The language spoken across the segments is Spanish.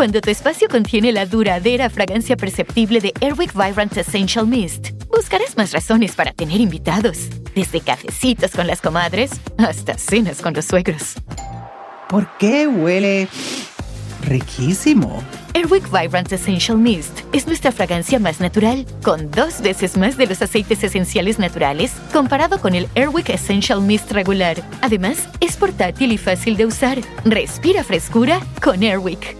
Cuando tu espacio contiene la duradera fragancia perceptible de Airwick Vibrant Essential Mist, buscarás más razones para tener invitados, desde cafecitos con las comadres hasta cenas con los suegros. ¿Por qué huele riquísimo? Airwick Vibrant Essential Mist es nuestra fragancia más natural, con dos veces más de los aceites esenciales naturales comparado con el Airwick Essential Mist regular. Además, es portátil y fácil de usar. Respira frescura con Airwick.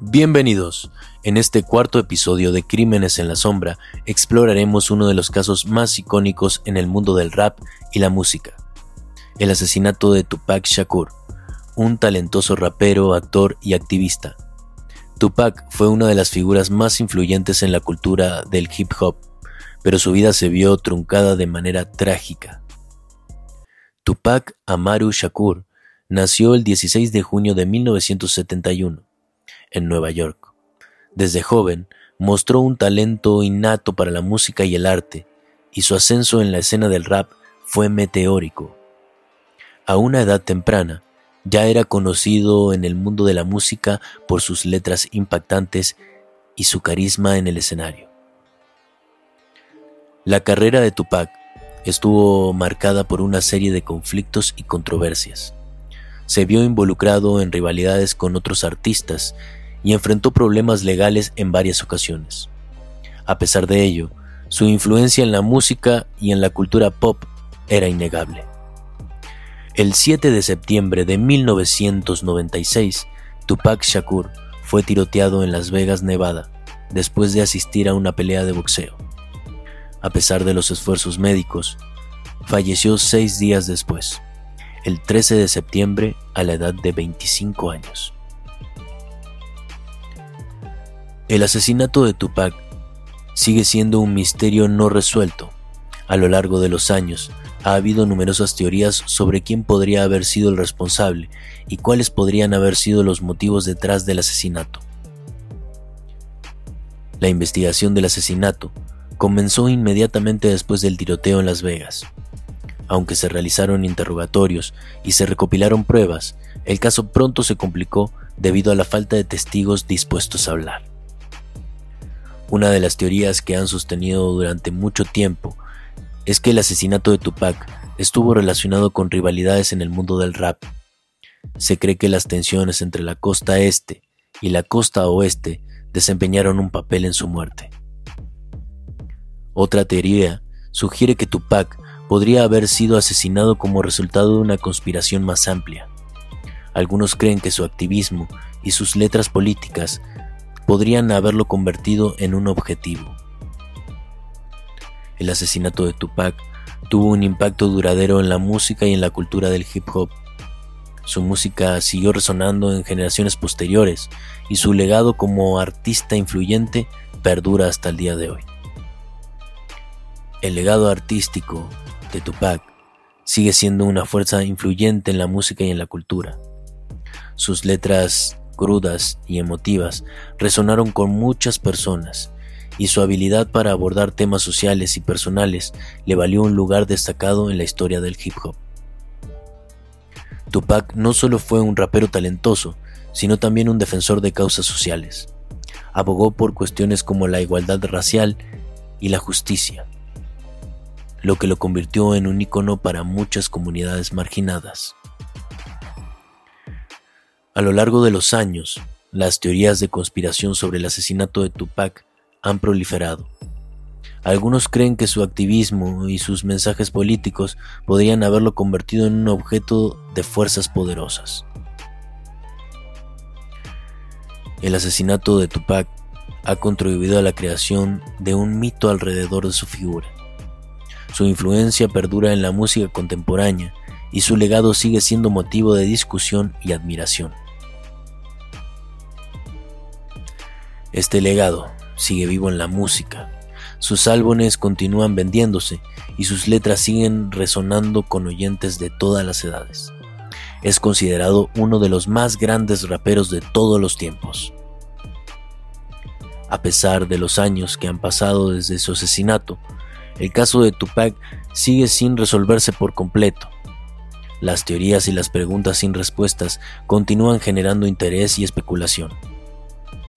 Bienvenidos. En este cuarto episodio de Crímenes en la Sombra exploraremos uno de los casos más icónicos en el mundo del rap y la música. El asesinato de Tupac Shakur, un talentoso rapero, actor y activista. Tupac fue una de las figuras más influyentes en la cultura del hip hop, pero su vida se vio truncada de manera trágica. Tupac Amaru Shakur nació el 16 de junio de 1971 en Nueva York. Desde joven mostró un talento innato para la música y el arte, y su ascenso en la escena del rap fue meteórico. A una edad temprana, ya era conocido en el mundo de la música por sus letras impactantes y su carisma en el escenario. La carrera de Tupac estuvo marcada por una serie de conflictos y controversias. Se vio involucrado en rivalidades con otros artistas y enfrentó problemas legales en varias ocasiones. A pesar de ello, su influencia en la música y en la cultura pop era innegable. El 7 de septiembre de 1996, Tupac Shakur fue tiroteado en Las Vegas, Nevada, después de asistir a una pelea de boxeo. A pesar de los esfuerzos médicos, falleció seis días después, el 13 de septiembre a la edad de 25 años. El asesinato de Tupac sigue siendo un misterio no resuelto. A lo largo de los años, ha habido numerosas teorías sobre quién podría haber sido el responsable y cuáles podrían haber sido los motivos detrás del asesinato. La investigación del asesinato comenzó inmediatamente después del tiroteo en Las Vegas. Aunque se realizaron interrogatorios y se recopilaron pruebas, el caso pronto se complicó debido a la falta de testigos dispuestos a hablar. Una de las teorías que han sostenido durante mucho tiempo es que el asesinato de Tupac estuvo relacionado con rivalidades en el mundo del rap. Se cree que las tensiones entre la costa este y la costa oeste desempeñaron un papel en su muerte. Otra teoría sugiere que Tupac podría haber sido asesinado como resultado de una conspiración más amplia. Algunos creen que su activismo y sus letras políticas podrían haberlo convertido en un objetivo. El asesinato de Tupac tuvo un impacto duradero en la música y en la cultura del hip hop. Su música siguió resonando en generaciones posteriores y su legado como artista influyente perdura hasta el día de hoy. El legado artístico de Tupac sigue siendo una fuerza influyente en la música y en la cultura. Sus letras crudas y emotivas resonaron con muchas personas, y su habilidad para abordar temas sociales y personales le valió un lugar destacado en la historia del hip hop. Tupac no solo fue un rapero talentoso, sino también un defensor de causas sociales. Abogó por cuestiones como la igualdad racial y la justicia, lo que lo convirtió en un icono para muchas comunidades marginadas. A lo largo de los años, las teorías de conspiración sobre el asesinato de Tupac han proliferado. Algunos creen que su activismo y sus mensajes políticos podrían haberlo convertido en un objeto de fuerzas poderosas. El asesinato de Tupac ha contribuido a la creación de un mito alrededor de su figura. Su influencia perdura en la música contemporánea y su legado sigue siendo motivo de discusión y admiración. Este legado sigue vivo en la música. Sus álbumes continúan vendiéndose y sus letras siguen resonando con oyentes de todas las edades. Es considerado uno de los más grandes raperos de todos los tiempos. A pesar de los años que han pasado desde su asesinato, el caso de Tupac sigue sin resolverse por completo. Las teorías y las preguntas sin respuestas continúan generando interés y especulación.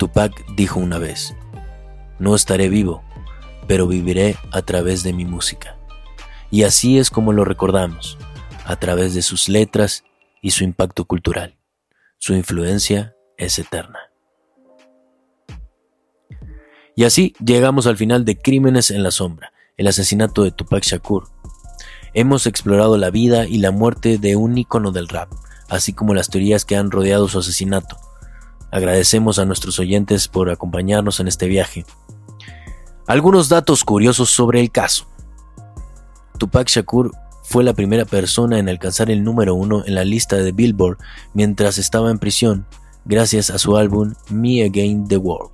Tupac dijo una vez, no estaré vivo, pero viviré a través de mi música. Y así es como lo recordamos, a través de sus letras y su impacto cultural. Su influencia es eterna. Y así llegamos al final de Crímenes en la Sombra, el asesinato de Tupac Shakur. Hemos explorado la vida y la muerte de un ícono del rap, así como las teorías que han rodeado su asesinato Agradecemos a nuestros oyentes por acompañarnos en este viaje. Algunos datos curiosos sobre el caso. Tupac Shakur fue la primera persona en alcanzar el número uno en la lista de Billboard mientras estaba en prisión, gracias a su álbum Me Again the World.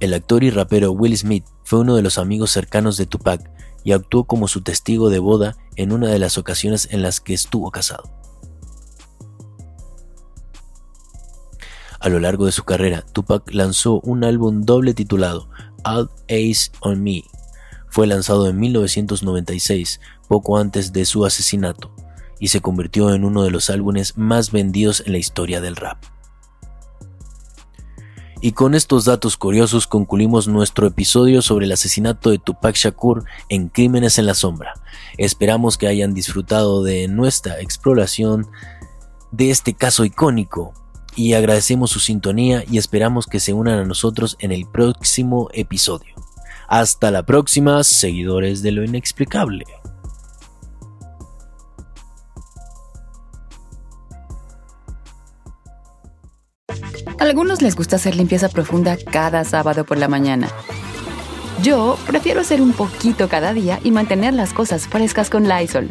El actor y rapero Will Smith fue uno de los amigos cercanos de Tupac y actuó como su testigo de boda en una de las ocasiones en las que estuvo casado. A lo largo de su carrera, Tupac lanzó un álbum doble titulado All Ace on Me. Fue lanzado en 1996, poco antes de su asesinato, y se convirtió en uno de los álbumes más vendidos en la historia del rap. Y con estos datos curiosos concluimos nuestro episodio sobre el asesinato de Tupac Shakur en Crímenes en la Sombra. Esperamos que hayan disfrutado de nuestra exploración de este caso icónico y agradecemos su sintonía y esperamos que se unan a nosotros en el próximo episodio. Hasta la próxima, seguidores de lo inexplicable. A algunos les gusta hacer limpieza profunda cada sábado por la mañana. Yo prefiero hacer un poquito cada día y mantener las cosas frescas con Lysol.